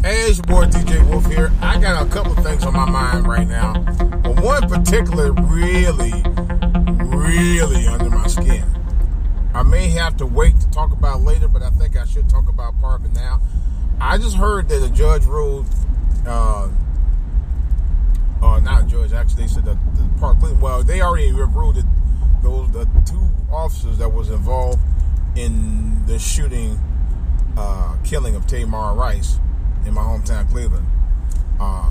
Hey, it's your boy DJ Wolf here. I got a couple things on my mind right now, but one particular really, really under my skin. I may have to wait to talk about later, but I think I should talk about part of it now. I just heard that a judge ruled, uh, uh not a judge, actually, they said that the Park, well, they already ruled that those the two officers that was involved in the shooting, uh, killing of Tamir Rice in my hometown, Cleveland. Uh,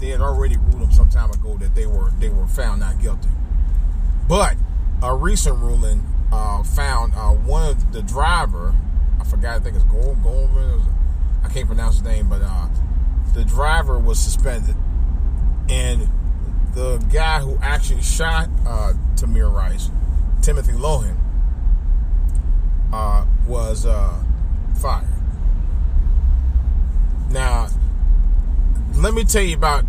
they had already ruled them some time ago that they were they were found not guilty. But a recent ruling uh, found uh, one of the driver. I forgot. I think it's Gold Goldman. I can't pronounce his name, but uh, the driver was suspended, and the guy who actually shot uh, Tamir Rice, Timothy Loehmann, uh, was fired. Now, let me tell you about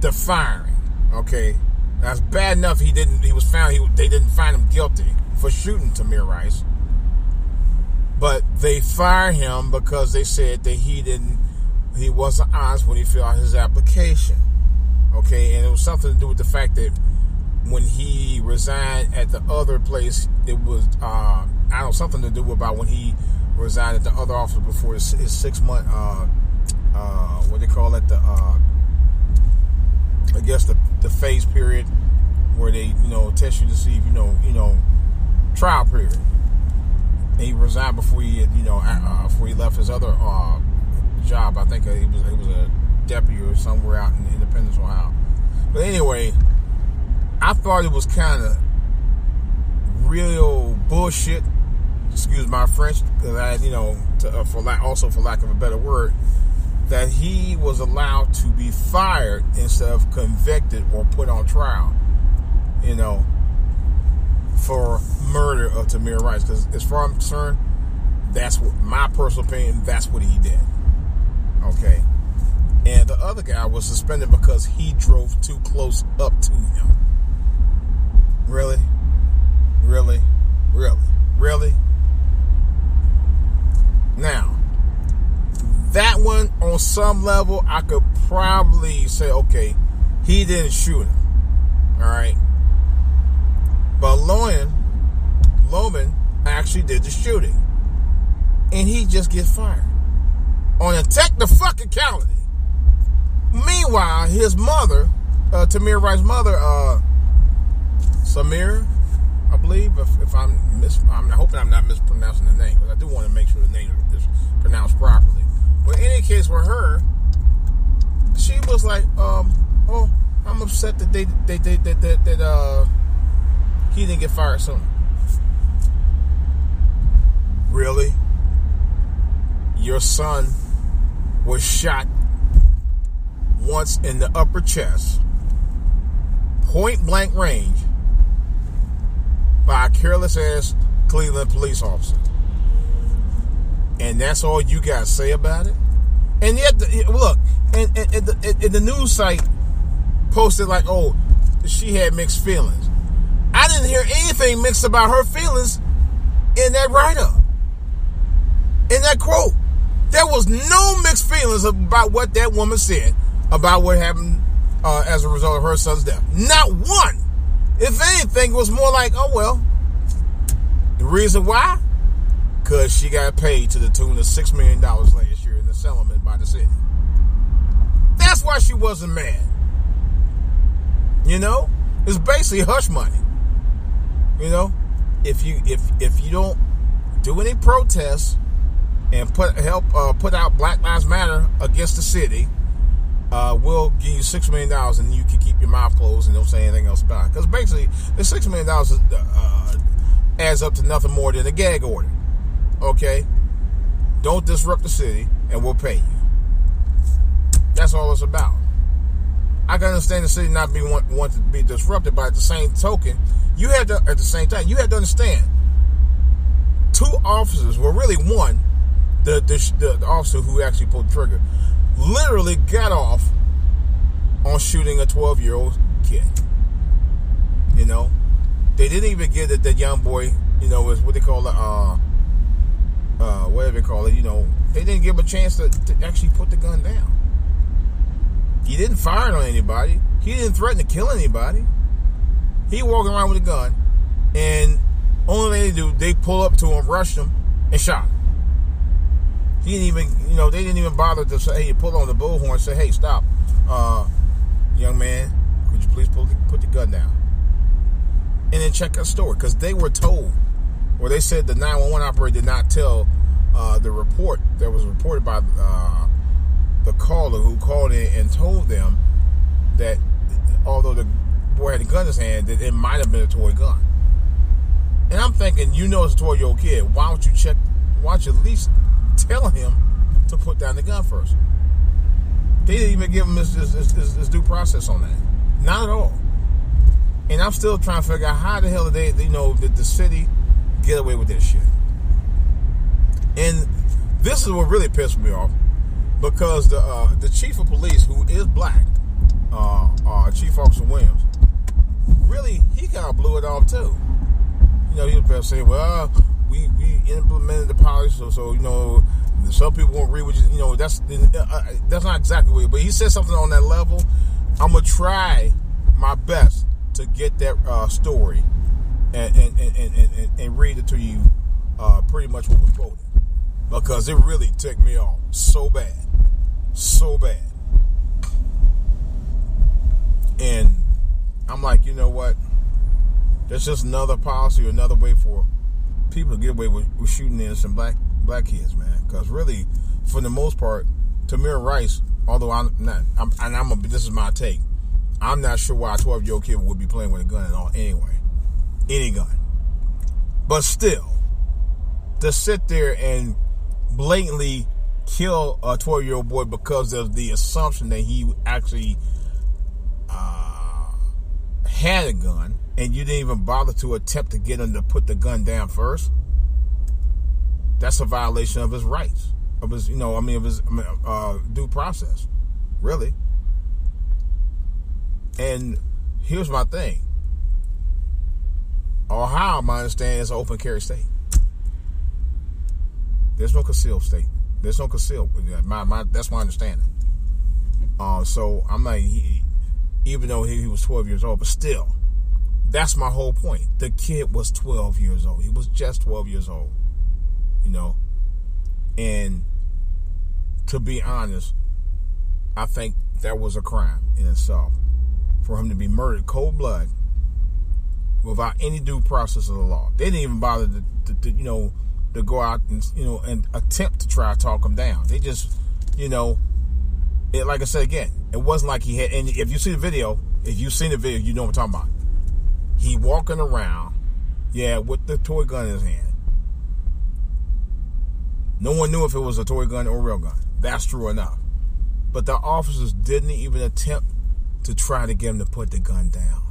the firing. Okay, that's bad enough. He didn't. He was found. He, they didn't find him guilty for shooting Tamir Rice, but they fired him because they said that he didn't. He wasn't honest when he filled out his application. Okay, and it was something to do with the fact that when he resigned at the other place, it was uh, I don't know something to do about when he resigned at the other office before his, his six month uh, uh, what they call it the uh, I guess the the phase period where they you know test you to see if you know you know trial period. And he resigned before he you know uh, before he left his other uh, job. I think he was he was a deputy or somewhere out in Independence, Ohio. But anyway, I thought it was kind of real bullshit. Excuse my French, because I, you know, to, uh, for lack, also for lack of a better word, that he was allowed to be fired instead of convicted or put on trial. You know, for murder of Tamir Rice. Because as far as I'm concerned, that's what my personal opinion. That's what he did. Okay. And the other guy was suspended because he drove too close up to him. Really? Really? Really? Really? Now, that one on some level, I could probably say, okay, he didn't shoot him. All right. But Lohan, Loehmann actually did the shooting. And he just gets fired. On a technicality. Meanwhile, his mother, uh, Tamir Rice's mother, uh, Samir, I believe, if, if I'm mis, I'm hoping I'm not mispronouncing the name, because I do want to make sure the name is pronounced properly. But in any case, with her, she was like, um, oh, I'm upset that they, they, they, that, that, that, uh, he didn't get fired sooner. Really? Your son was shot once in the upper chest, point blank range, by a careless ass Cleveland police officer. And that's all you guys say about it? And yet, look, and, and, and, the, and the news site posted like, oh, she had mixed feelings. I didn't hear anything mixed about her feelings in that write up, in that quote. There was no mixed feelings about what that woman said about what happened uh, as a result of her son's death. Not one. If anything, it was more like, oh, well. The reason why? Because she got paid to the tune of $6 million last year in the settlement by the city. That's why she wasn't mad. You know, it's basically hush money. You know, if you if if you don't do any protests and put help uh, put out Black Lives Matter against the city, uh, we'll give you six million dollars and you can keep your mouth closed and don't say anything else about it. Because basically, the six million dollars uh, adds up to nothing more than a gag order. Okay, don't disrupt the city, and we'll pay you. That's all it's about. I can understand the city not being want, want to be disrupted, but at the same token, you had to at the same time you had to understand two officers, well, really one, the the, the officer who actually pulled the trigger, literally got off on shooting a 12 year old kid. You know, they didn't even get that the young boy, you know, was what they call it, uh, uh, whatever they call it, you know, they didn't give him a chance to, to actually put the gun down. He didn't fire on anybody. He didn't threaten to kill anybody. He walking around with a gun, and only they do, they pull up to him, rush him, and shot him. He didn't even, you know, they didn't even bother to say, hey, pull on the bullhorn say, hey, stop. Uh, young man, could you please pull the, put the gun down? And then check our story, because they were told, or they said the 911 operator did not tell uh, the report that was reported by uh, the caller who called in and told them that although the boy had a gun in his hand, that it might have been a toy gun. And I'm thinking, you know it's a 12 year kid. Why don't you check, why don't you at least tell him to put down the gun first? They didn't even give him his, his, his, his due process on that. Not at all. And I'm still trying to figure out how the hell did they, you know, did the city get away with this shit? And this is what really pissed me off because the uh, the chief of police, who is black, uh, uh, Chief Officer Williams, really he kind of blew it off too. You know, he was about to say, "Well, we we implemented the policy, so, so you know." Some people won't read you. You know, that's uh, that's not exactly what. But he said something on that level. I'm gonna try my best to get that uh, story and and, and, and, and read it to you. Uh, pretty much what was quoted because it really ticked me off so bad, so bad. And I'm like, you know what? That's just another policy, another way for people to get away with, with shooting innocent black black kids, man. Because really, for the most part, Tamir Rice, although I'm not, I'm, and I'm a, this is my take. I'm not sure why a 12 year old kid would be playing with a gun at all. Anyway, any gun, but still, to sit there and blatantly kill a 12 year old boy because of the assumption that he actually uh, had a gun and you didn't even bother to attempt to get him to put the gun down first, that's a violation of his rights, of his, you know, I mean, of his uh, due process, really. And here's my thing Ohio, my understanding, is open carry state. There's no conceal state. There's no conceal. My, my, that's my understanding. Um, so I'm like, he, even though he, he was 12 years old, but still, that's my whole point. The kid was 12 years old. He was just 12 years old. You know, and to be honest, I think that was a crime in itself for him to be murdered cold blood without any due process of the law. They didn't even bother to, to, to you know to go out and you know and attempt to try to talk him down. They just, you know, it, like I said again, it wasn't like he had. And if you see the video, if you've seen the video, you know what I'm talking about. He walking around, yeah, with the toy gun in his hand. No one knew if it was a toy gun or a real gun. That's true enough. But the officers didn't even attempt to try to get him to put the gun down.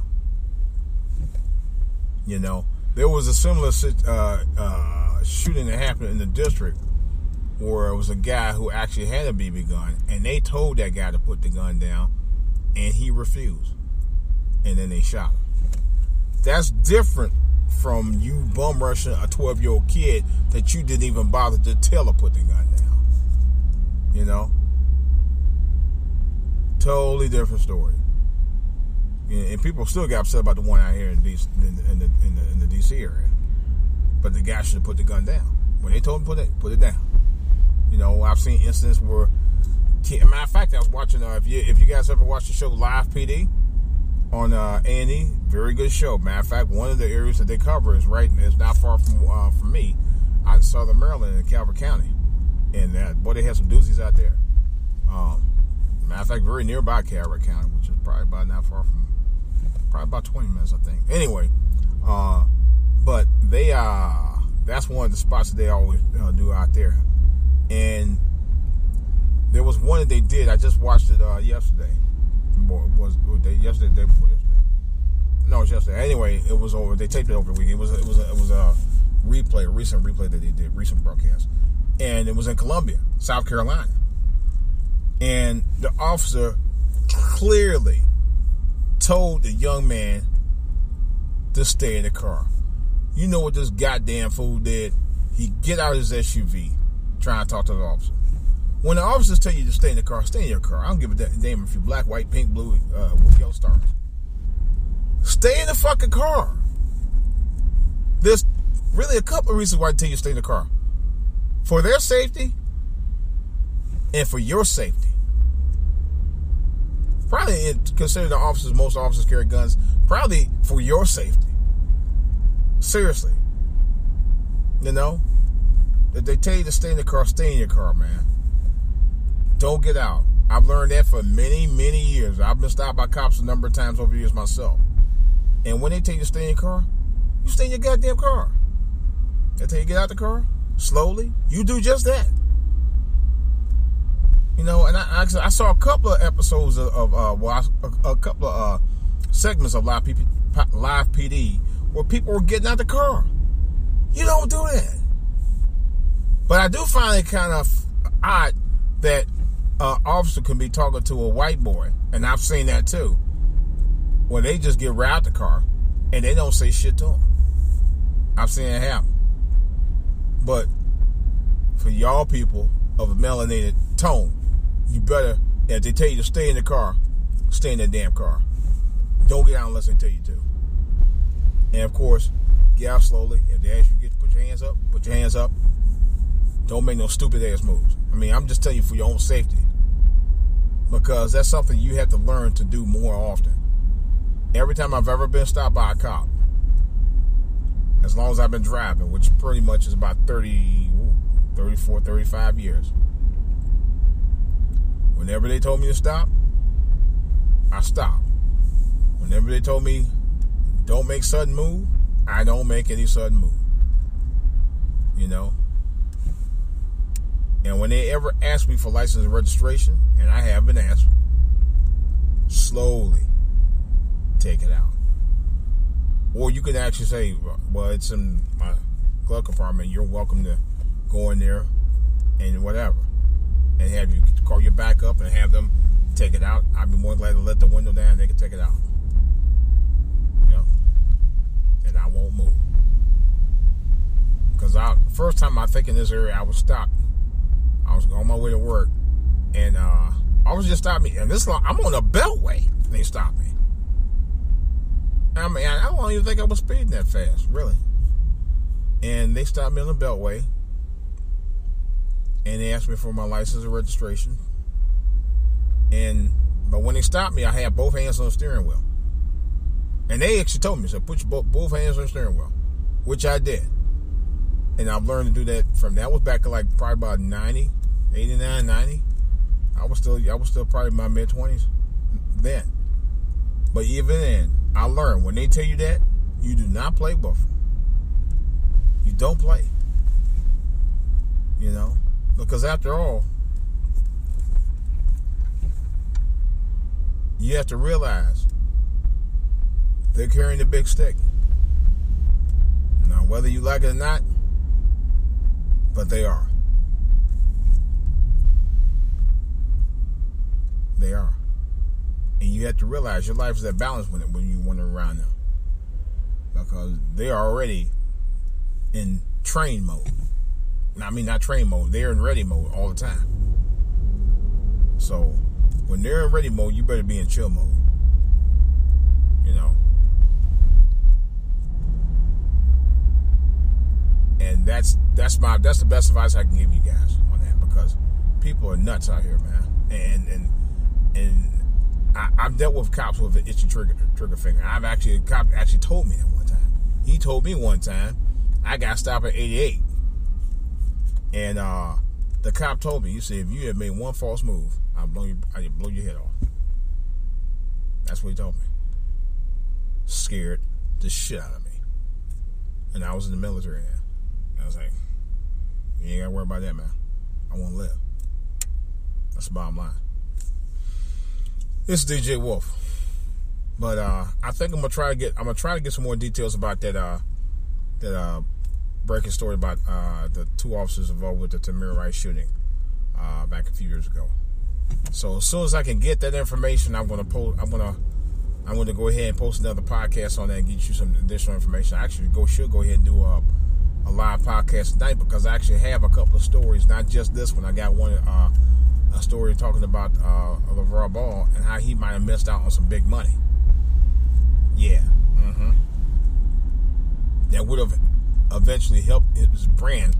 You know, there was a similar uh, uh, shooting that happened in the district where it was a guy who actually had a BB gun, and they told that guy to put the gun down, and he refused, and then they shot him. That's different from you bum rushing a 12 year old kid that you didn't even bother to tell to put the gun down. You know, totally different story and people still got upset about the one out here in, in, the, in, the, in, the, DC area. But the guy should have put the gun down when they told him put it put it down. You know, I've seen incidents where matter of fact, I was watching. Uh, if you if you guys ever watched the show Live PD on uh, A&E, very good show. Matter of fact, one of the areas that they cover is right is not far from uh, from me, out in Southern Maryland in Calvert County, and uh, boy, they had some doozies out there. Um, matter of fact, very nearby Calvert County, which is probably about not far from, probably about 20 minutes, I think. Anyway, uh, but they uh that's one of the spots that they always uh, do out there, and there was one that they did. I just watched it uh, yesterday. Was, was day, yesterday, day before yesterday? No, it was yesterday. Anyway, it was over. They taped it over the weekend. It was it was a, it was a replay, a recent replay that they did, recent broadcast, and it was in Columbia, South Carolina, and the officer clearly told the young man to stay in the car. You know what this goddamn fool did? He get out of his SUV, trying to talk to the officer. When the officers tell you to stay in the car, stay in your car. I don't give a damn if you're black, white, pink, blue, uh, with yellow stars. Stay in the fucking car. There's really a couple of reasons why I tell you to stay in the car. For their safety and for your safety. Probably consider the officers, most officers carry guns, probably for your safety. Seriously. You know? If they tell you to stay in the car, stay in your car, man. Don't get out. I've learned that for many, many years. I've been stopped by cops a number of times over the years myself. And when they tell you to stay in your car, you stay in your goddamn car. They tell you get out the car slowly. You do just that. You know, and I, I, I saw a couple of episodes of, of uh, well, a, a, couple of uh, segments of live, live PD where people were getting out the car. You don't do that. But I do find it kind of odd that an officer can be talking to a white boy, and I've seen that too, where they just get right out the car and they don't say shit to him. I've seen it happen. But for y'all people of a melanated tone, you better, if they tell you to stay in the car, stay in that damn car. Don't get out unless they tell you to. And of course, get out slowly. If they ask you to put your hands up, put your hands up. Don't make no stupid ass moves. I mean, I'm just telling you for your own safety because that's something you have to learn to do more often. Every time I've ever been stopped by a cop, as long as I've been driving, which pretty much is about 30, 34, 35 years, whenever they told me to stop, I stopped. Whenever they told me don't make sudden move, I don't make any sudden move. You know? And when they ever ask me for license and registration, and I have been asked, slowly take it out. Or you could actually say, well, it's in my glove compartment. You're welcome to go in there and whatever. And have you call your backup and have them take it out. I'd be more glad to let the window down. They can take it out. Yep. And I won't move. Because I first time I think in this area, I was stopped I was on my way to work, and uh, I was just stopped me. And this long, I'm on a beltway. They stopped me. I mean, I don't even think I was speeding that fast, really. And they stopped me on the beltway, and they asked me for my license and registration. And but when they stopped me, I had both hands on the steering wheel. And they actually told me, so put your both, hands on the steering wheel, which I did and I've learned to do that from that was back like probably about 90, 89, 90. I was still I was still probably in my mid twenties then. But even then, I learned when they tell you that, you do not play buffer. You don't play. You know? Because after all, you have to realize they're carrying the big stick. Now, whether you like it or not, but they are. They are. And you have to realize your life is at balance when, when you wander around them. Because they are already in train mode. I mean, not train mode, they're in ready mode all the time. So, when they're in ready mode, you better be in chill mode. You know? and that's that's my that's the best advice I can give you guys on that because people are nuts out here, man. and and and I, I've dealt with cops with an itchy trigger trigger finger. I've actually a cop actually told me that one time. He told me one time I got stopped at 88, and uh, the cop told me, "You said if you had made one false move, I'll blow you, I'll blow your head off." That's what he told me. Scared the shit out of me, and I was in the military. I was like, "You ain't got to worry about that, man. I want to live." That's the bottom line. This is DJ Wolf. But uh, I think I'm gonna try to get I'm gonna try to get some more details about that uh, that uh, breaking story about uh, the two officers involved with the Tamir Rice shooting uh, back a few years ago. So as soon as I can get that information, I'm gonna post. I'm gonna I'm gonna go ahead and post another podcast on that and get you some additional information. I actually go should go ahead and do a, a live podcast tonight because I actually have a couple of stories, not just this one. I got one. Uh, a story talking about uh, LaVar Ball and how he might have missed out on some big money. Yeah. Mm-hmm. That would have eventually help his brand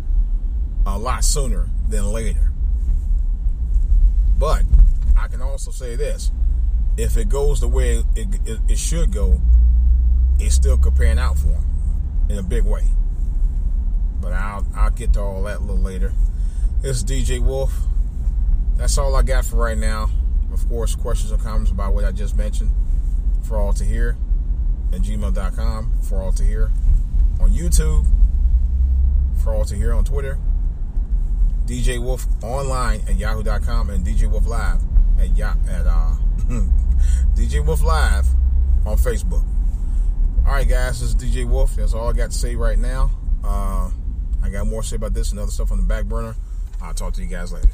a lot sooner than later. But I can also say this if it goes the way it, it, it should go, it's still comparing out for him in a big way. But I'll, I'll get to all that a little later. Is DJ Wolf that's all I got for right now. Of course, questions or comments about what I just mentioned for all to hear at gmail.com for all to hear on YouTube to hear on Twitter DJ Wolf online at yahoo.com and DJ Wolf live at ya- at uh, DJ Wolf live on Facebook. All right, guys, this is DJ Wolf. That's all I got to say right now. Uh, I got more to say about this and other stuff on the back burner. I'll talk to you guys later.